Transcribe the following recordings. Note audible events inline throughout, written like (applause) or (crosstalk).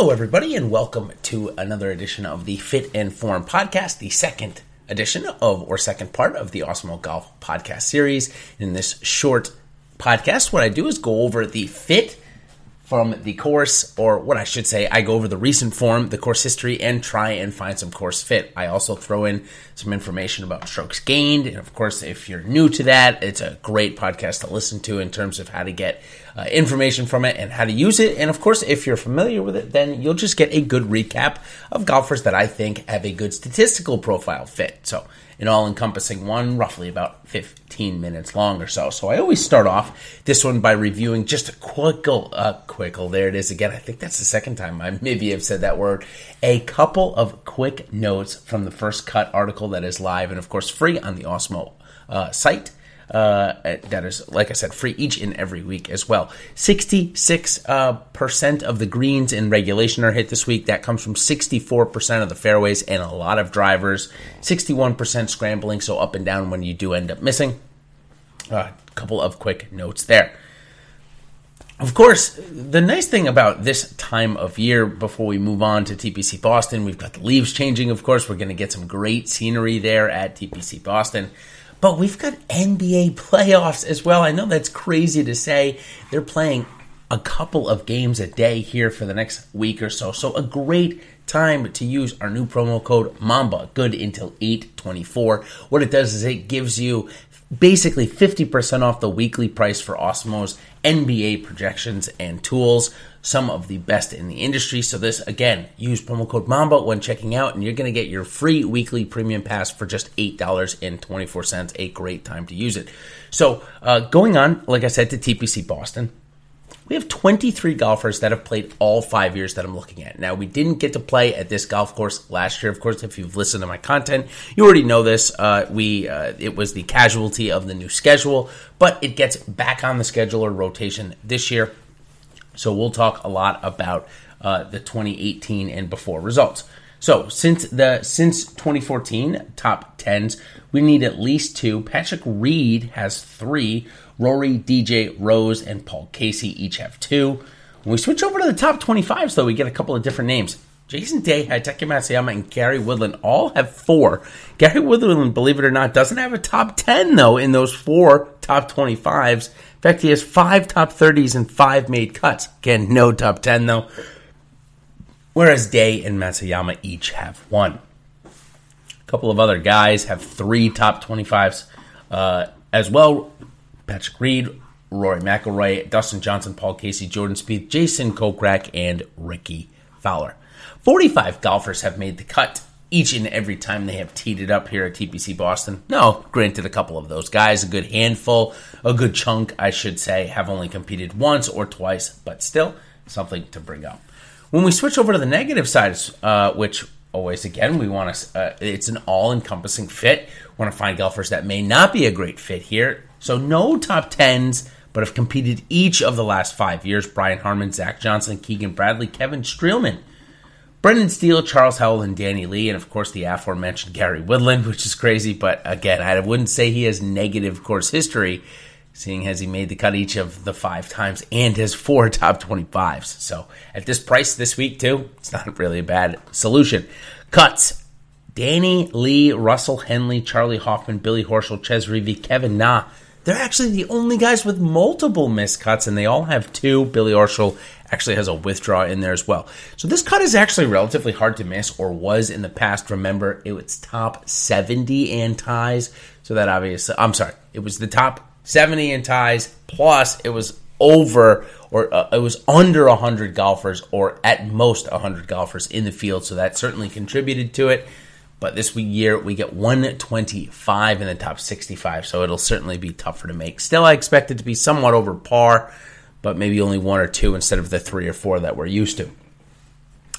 Hello, everybody, and welcome to another edition of the Fit and Form podcast, the second edition of or second part of the Awesemo Golf podcast series. In this short podcast, what I do is go over the fit from the course, or what I should say, I go over the recent form, the course history, and try and find some course fit. I also throw in some information about strokes gained. And of course, if you're new to that, it's a great podcast to listen to in terms of how to get uh, information from it and how to use it. And of course, if you're familiar with it, then you'll just get a good recap of golfers that I think have a good statistical profile fit. So, an all encompassing one, roughly about 15 minutes long or so. So I always start off this one by reviewing just a quickle, uh, quickle, there it is again. I think that's the second time I (laughs) maybe have said that word. A couple of quick notes from the first cut article that is live and, of course, free on the Awesemo uh, site. Uh, that is, like I said, free each and every week as well. 66% uh, of the greens in regulation are hit this week. That comes from 64% of the fairways and a lot of drivers. 61% scrambling, so up and down when you do end up missing. A uh, couple of quick notes there. Of course, the nice thing about this time of year before we move on to TPC Boston, we've got the leaves changing, of course. We're going to get some great scenery there at TPC Boston. But we've got NBA playoffs as well. I know that's crazy to say. They're playing a couple of games a day here for the next week or so. So a great time to use our new promo code MAMBA, good until 824. What it does is it gives you basically 50% off the weekly price for Awesemo's NBA projections and tools, some of the best in the industry. So this again, use promo code Mamba when checking out, and you're going to get your free weekly premium pass for just eight dollars and twenty four cents. A great time to use it. So uh, going on, like I said, to TPC Boston. We have 23 golfers that have played all five years that I'm looking at. Now, we didn't get to play at this golf course last year. Of course, if you've listened to my content, you already know this. Uh, we uh, it was the casualty of the new schedule, but it gets back on the schedule or rotation this year. So we'll talk a lot about uh, the 2018 and before results. So since the since 2014 top tens, we need at least two. Patrick Reed has three. Rory, DJ, Rose, and Paul Casey each have two. When we switch over to the top 25s, though, we get a couple of different names. Jason Day, Hideki Matsuyama, and Gary Woodland all have four. Gary Woodland, believe it or not, doesn't have a top 10, though, in those four top 25s. In fact, he has five top 30s and five made cuts. Again, no top 10, though. Whereas Day and Matsuyama each have one. A couple of other guys have three top 25s uh, as well. Patrick Reed, Rory McIlroy, Dustin Johnson, Paul Casey, Jordan Spieth, Jason Kokrak, and Rickie Fowler. 45 golfers have made the cut each and every time they have teed it up here at TPC Boston. No, granted, a couple of those guys, a good handful, a good chunk, I should say, have only competed once or twice, but still something to bring up. When we switch over to the negative side, uh, which always again we want to, uh, it's an all-encompassing fit. We want to find golfers that may not be a great fit here. So no top tens, but have competed each of the last five years. Brian Harman Zach Johnson, Keegan Bradley, Kevin Streelman, Brendan Steele, Charles Howell, and Danny Lee, and of course the aforementioned Gary Woodland, which is crazy. But again, I wouldn't say he has negative course history, seeing as he made the cut each of the five times and has four top 25s. So at this price this week, too, it's not really a bad solution. Cuts. Danny Lee, Russell Henley, Charley Hoffman, Billy Horschel, Chez Reavie, Kevin Na, they're actually the only guys with multiple missed cuts, and they all have two. Billy Horschel actually has a withdraw in there as well. So this cut is actually relatively hard to miss, or was in the past. Remember, it was top 70 and ties. So that obviously, I'm sorry, it was the top 70 in ties, plus it was over or uh, it was under 100 golfers, or at most 100 golfers in the field. So that certainly contributed to it. But this year we get 125 in the top 65, so it'll certainly be tougher to make. Still, I expect it to be somewhat over par, but maybe only one or two instead of the three or four that we're used to.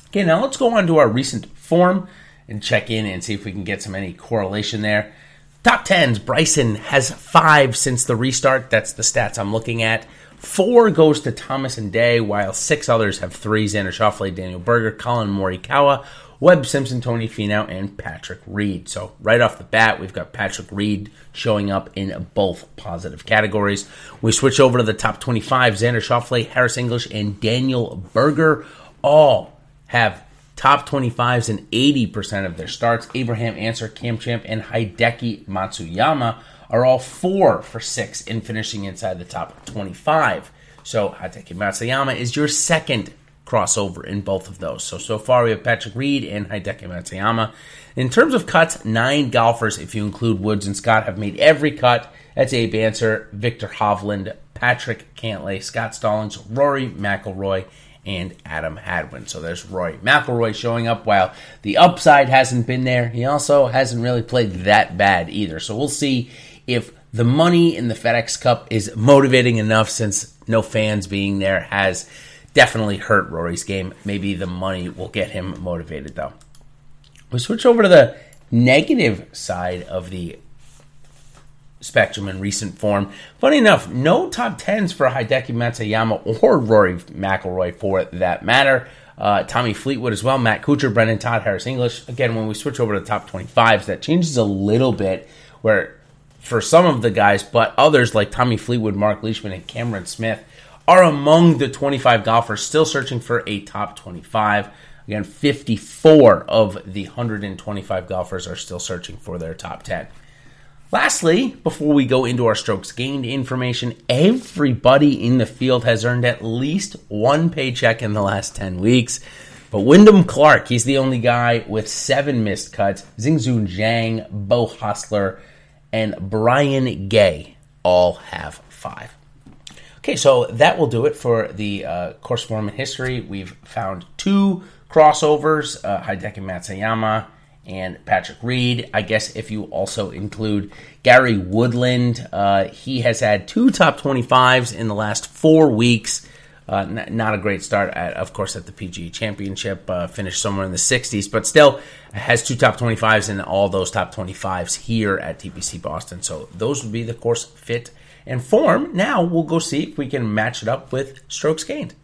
Okay, now let's go on to our recent form and check in and see if we can get some any correlation there. Top tens, Bryson has five since the restart. That's the stats I'm looking at. Four goes to Thomas and Day, while six others have three: Xander Schauffele, Daniel Berger, Collin Morikawa, Webb Simpson, Tony Finau, and Patrick Reed. So right off the bat, we've got Patrick Reed showing up in both positive categories. We switch over to the top 25, Xander Schauffele, Harris English, and Daniel Berger, all have top 25s in 80% of their starts. Abraham Ancer, Cam Champ, and Hideki Matsuyama are all four for six in finishing inside the top 25. So Hideki Matsuyama is your second crossover in both of those. So, so far we have Patrick Reed and Hideki Matsuyama. In terms of cuts, nine golfers, if you include Woods and Scott, have made every cut. That's Abe Ancer, Viktor Hovland, Patrick Cantlay, Scott Stallings, Rory McIlroy, and Adam Hadwin. So there's Rory McIlroy showing up while the upside hasn't been there. He also hasn't really played that bad either. So we'll see if the money in the FedEx Cup is motivating enough since no fans being there has definitely hurt Rory's game. Maybe the money will get him motivated though. We switch over to the negative side of the spectrum in recent form. Funny enough, no top tens for Hideki Matsuyama or Rory McIlroy for that matter. Uh, Tommy Fleetwood as well, Matt Kuchar, Brendon Todd, Harris English. Again, when we switch over to the top 25s, that changes a little bit where for some of the guys, but others like Tommy Fleetwood, Mark Leishman, and Cameron Smith are among the 25 golfers still searching for a top 25. Again, 54 of the 125 golfers are still searching for their top 10. Lastly, before we go into our strokes gained information, everybody in the field has earned at least one paycheck in the last 10 weeks. But Wyndham Clark, he's the only guy with seven missed cuts. Xinjun Zhang, Beau Hossler, and Brian Gay all have five. Okay, so that will do it for the uh, course form and history. We've found two crossovers, uh, Hideki Matsuyama and Patrick Reed. I guess if you also include Gary Woodland, uh, he has had two top 25s in the last four weeks. Uh, n- not a great start, at, of course, at the PGA Championship. Uh, finished somewhere in the 60s, but still has two top 25s and all those top 25s here at TPC Boston. So those would be the course fit and form. Now we'll go see if we can match it up with strokes gained.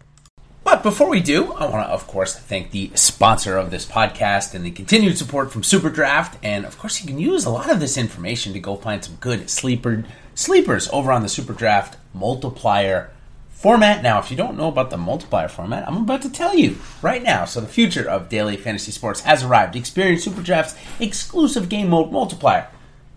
But before we do, I want to, of course, thank the sponsor of this podcast and the continued support from Superdraft. And of course, you can use a lot of this information to go find some good sleeper sleepers over on the Superdraft multiplier format. Now, if you don't know about the multiplier format, I'm about to tell you right now. So, the future of daily fantasy sports has arrived. Experience Superdraft's exclusive game mode multiplier.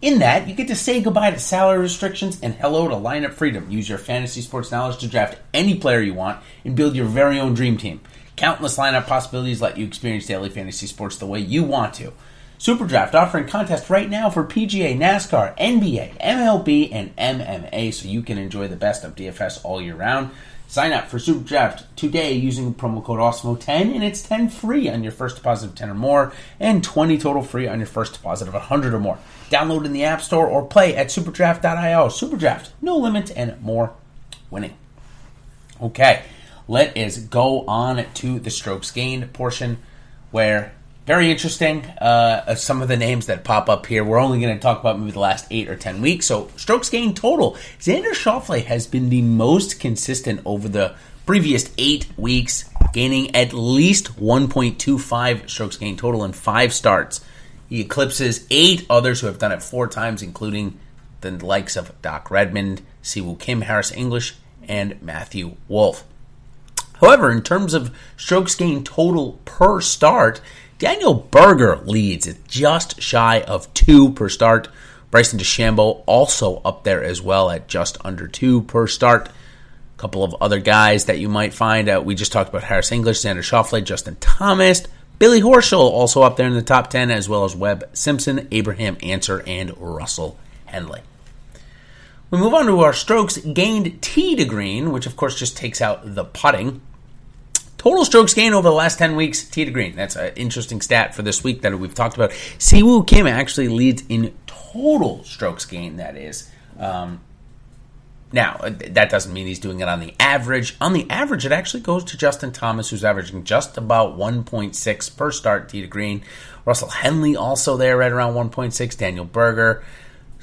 In that, you get to say goodbye to salary restrictions and hello to lineup freedom. Use your fantasy sports knowledge to draft any player you want and build your very own dream team. Countless lineup possibilities let you experience daily fantasy sports the way you want to. Superdraft offering contest right now for PGA, NASCAR, NBA, MLB, and MMA so you can enjoy the best of DFS all year round. Sign up for Superdraft today using promo code OSMO10, and it's 10 free on your first deposit of 10 or more and 20 total free on your first deposit of 100 or more. Download in the App Store or play at superdraft.io. Superdraft, no limit and more winning. Okay, let us go on to the strokes gained portion where very interesting. Uh, some of the names that pop up here. We're only going to talk about maybe the last eight or ten weeks. So strokes gained total. Xander Schauffele has been the most consistent over the previous eight weeks, gaining at least 1.25 strokes gained total in five starts. He eclipses eight others who have done it four times, including the likes of Doc Redman, Siwoo Kim, Harris English, and Matthew Wolff. However, in terms of strokes gained total per start, Daniel Berger leads at just shy of two per start. Bryson DeChambeau also up there as well at just under two per start. A couple of other guys that you might find out. We just talked about Harris English, Xander Schauffele, Justin Thomas, Billy Horschel also up there in the top 10, as well as Webb Simpson, Abraham Ancer, and Russell Henley. We move on to our strokes gained tee to green, which of course just takes out the putting. Total strokes gained over the last 10 weeks, tee to green. That's an interesting stat for this week that we've talked about. Si Woo Kim actually leads in total strokes gained, that is. Um, now, uh, that doesn't mean he's doing it on the average. On the average, it actually goes to Justin Thomas, who's averaging just about 1.6 per start tee to green. Russell Henley also there, right around 1.6. Daniel Berger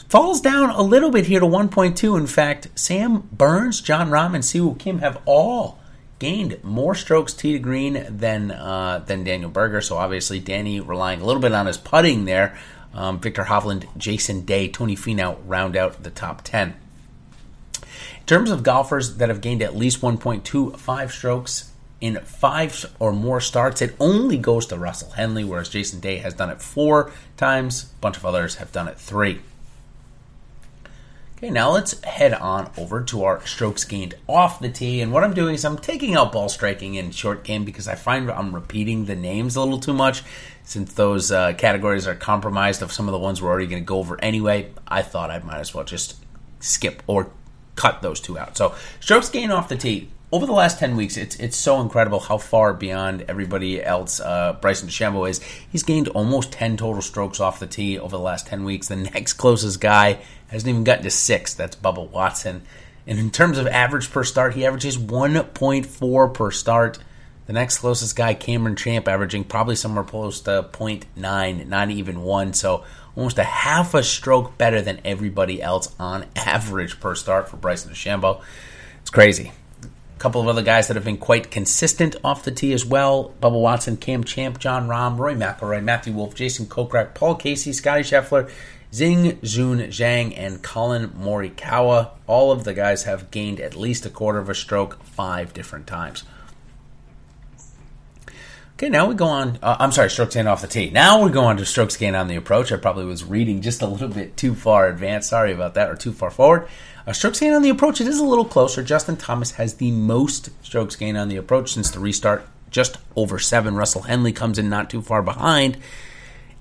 falls down a little bit here to 1.2. In fact, Sam Burns, Jon Rahm, and Si Woo Kim have all gained more strokes tee to green than uh, than Daniel Berger. So obviously, Danny relying a little bit on his putting there. Um, Viktor Hovland, Jason Day, Tony Finau round out the top 10 In terms of golfers that have gained at least 1.25 strokes in five or more starts, it only goes to Russell Henley, whereas Jason Day has done it four times. A bunch of others have done it three. Okay, now let's head on over to our strokes gained off the tee. And what I'm doing is I'm taking out ball striking in short game because I find I'm repeating the names a little too much. Since those uh, categories are compromised of some of the ones we're already going to go over anyway, I thought I might as well just skip or cut those two out. So strokes gained off the tee over the last 10 weeks, it's it's so incredible how far beyond everybody else uh, Bryson DeChambeau is. He's gained almost 10 total strokes off the tee over the last 10 weeks. The (laughs) next closest guy hasn't even gotten to six. That's Bubba Watson. And in terms of average per start, he averages 1.4 per start. The next closest guy, Cameron Champ, averaging probably somewhere close to 0.9, not even one. So almost a half a stroke better than everybody else on average per start for Bryson DeChambeau. It's crazy. A couple of other guys that have been quite consistent off the tee as well. Bubba Watson, Cam Champ, Jon Rahm, Roy McIlroy, Matthew Wolff, Jason Kokrak, Paul Casey, Scottie Scheffler, Xinjun Zhang, and Collin Morikawa. All of the guys have gained at least a quarter of a stroke five different times. Okay, now we go on. Uh, I'm sorry, strokes gained off the tee. Now we go on to strokes gained on the approach. I probably was reading just a little bit too far advanced. Sorry about that, or too far forward. Strokes gained on the approach, it is a little closer. Justin Thomas has the most strokes gained on the approach since the restart, just over seven. Russell Henley comes in not too far behind.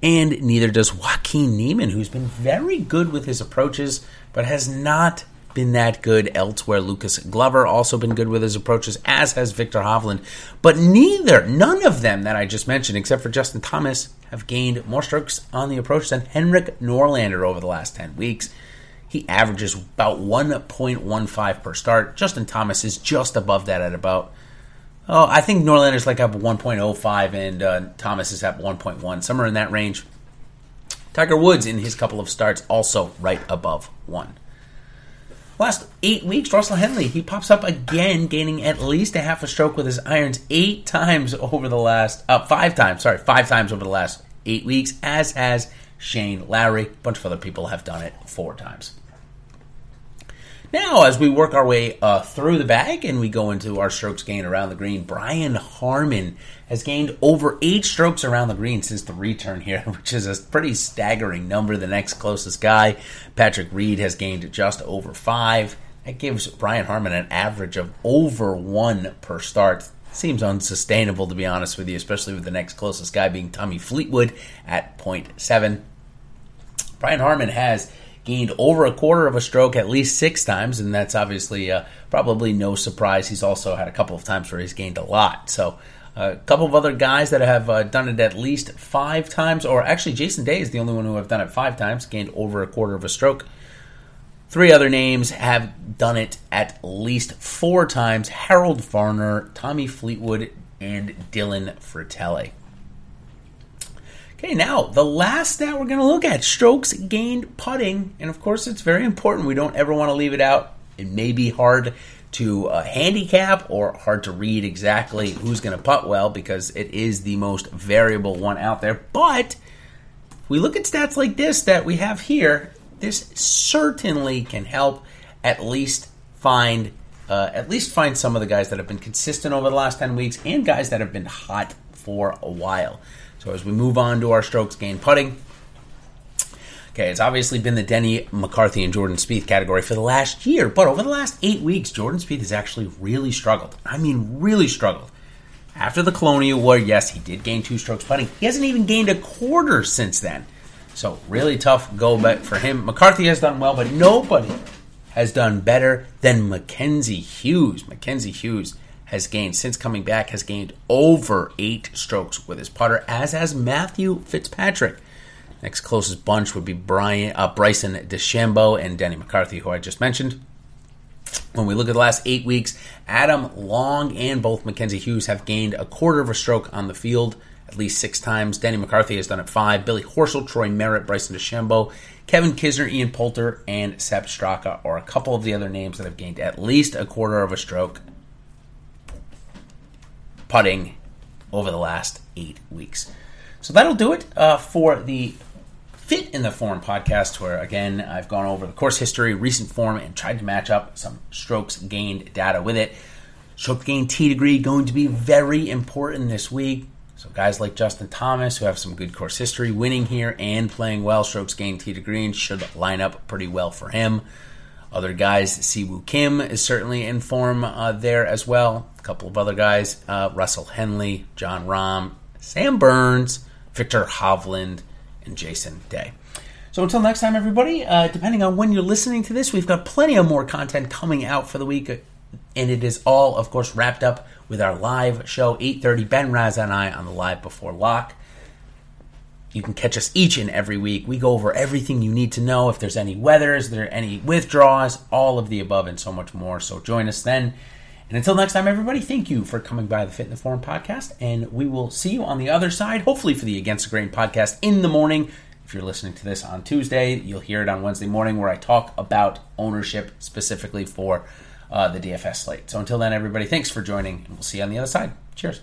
And neither does Joaquin Niemann, who's been very good with his approaches, but has not been that good elsewhere. Lucas Glover also been good with his approaches, as has Viktor Hovland. But neither, none of them that I just mentioned, except for Justin Thomas, have gained more strokes on the approach than Henrik Norlander over the last 10 weeks. He averages about 1.15 per start. Justin Thomas is just above that at about, oh, I think Norlander's like up 1.05 and uh, Thomas is at 1.1, somewhere in that range. Tiger Woods in his couple of starts also right above one. Last eight weeks, Russell Henley, he pops up again, gaining at least a half a stroke with his irons eight times over the last, uh, five times, sorry, five times over the last eight weeks, as has Shane Lowry. A bunch of other people have done it four times. Now, as we work our way uh, through the bag and we go into our strokes gained around the green, Brian Harman has gained over eight strokes around the green since the return here, (laughs) which is a pretty staggering number. The next closest guy, Patrick Reed, has gained just over five. That gives Brian Harman an average of over one per start. Seems unsustainable, to be honest with you, especially with the next closest guy being Tommy Fleetwood at 0.7. Brian Harman has gained over a quarter of a stroke at least six times, and that's obviously uh, probably no surprise. He's also had a couple of times where he's gained a lot. So, uh, a couple of other guys that have uh, done it at least five times, or actually, Jason Day is the only one who have done it five times, gained over a quarter of a stroke. Three other names have done it at least four times Harold Varner, Tommy Fleetwood, and Dylan Frittelli. Okay, now the last stat we're going to look at strokes gained putting. And of course, it's very important. We don't ever want to leave it out. It may be hard to uh, handicap or hard to read exactly who's going to putt well because it is the most variable one out there. But we look at stats like this that we have here, this certainly can help at least find uh, at least find some of the guys that have been consistent over the last 10 weeks and guys that have been hot for a while. So as we move on to our strokes gained putting, okay, it's obviously been the Denny McCarthy and Jordan Spieth category for the last year, but over the last eight weeks, Jordan Spieth has actually really struggled. I mean, really struggled. After the Colonial War, yes, he did gain two strokes putting. He hasn't even gained a quarter since then. So really tough go back for him. McCarthy has done well, but nobody has done better than Mackenzie Hughes. Mackenzie Hughes has gained since coming back has gained over eight strokes with his putter, as has Matthew Fitzpatrick. Next closest bunch would be Brian uh, Bryson DeChambeau and Denny McCarthy, who I just mentioned. When we look at the last eight weeks, Adam Long and both Mackenzie Hughes have gained a quarter of a stroke on the field at least six times. Danny McCarthy has done it five. Billy Horschel, Troy Merritt, Bryson DeChambeau, Kevin Kisner, Ian Poulter, and Sepp Straka are a couple of the other names that have gained at least a quarter of a stroke putting over the last eight weeks. So that'll do it uh, for the Fit in the Form podcast, where again I've gone over the course history, recent form, and tried to match up some strokes gained data with it. Stroke gain T degree going to be very important this week. So guys like Justin Thomas, who have some good course history, winning here and playing well, strokes gained tee to green should line up pretty well for him. Other guys, Si Woo Kim is certainly in form uh, there as well. A couple of other guys, uh, Russell Henley, Jon Rahm, Sam Burns, Viktor Hovland, and Jason Day. So until next time, everybody, uh, depending on when you're listening to this, we've got plenty of more content coming out for the week. And it is all, of course, wrapped up with our live show, 8.30, Ben Raz and I on the Live Before Lock. You can catch us each and every week. We go over everything you need to know. If there's any weathers, there are any withdraws, all of the above, and so much more. So join us then. And until next time, everybody, thank you for coming by the Fit in the Form podcast. And we will see you on the other side, hopefully for the Against the Grain podcast in the morning. If you're listening to this on Tuesday, you'll hear it on Wednesday morning where I talk about ownership specifically for uh, the DFS slate. So until then, everybody, thanks for joining, and we'll see you on the other side. Cheers.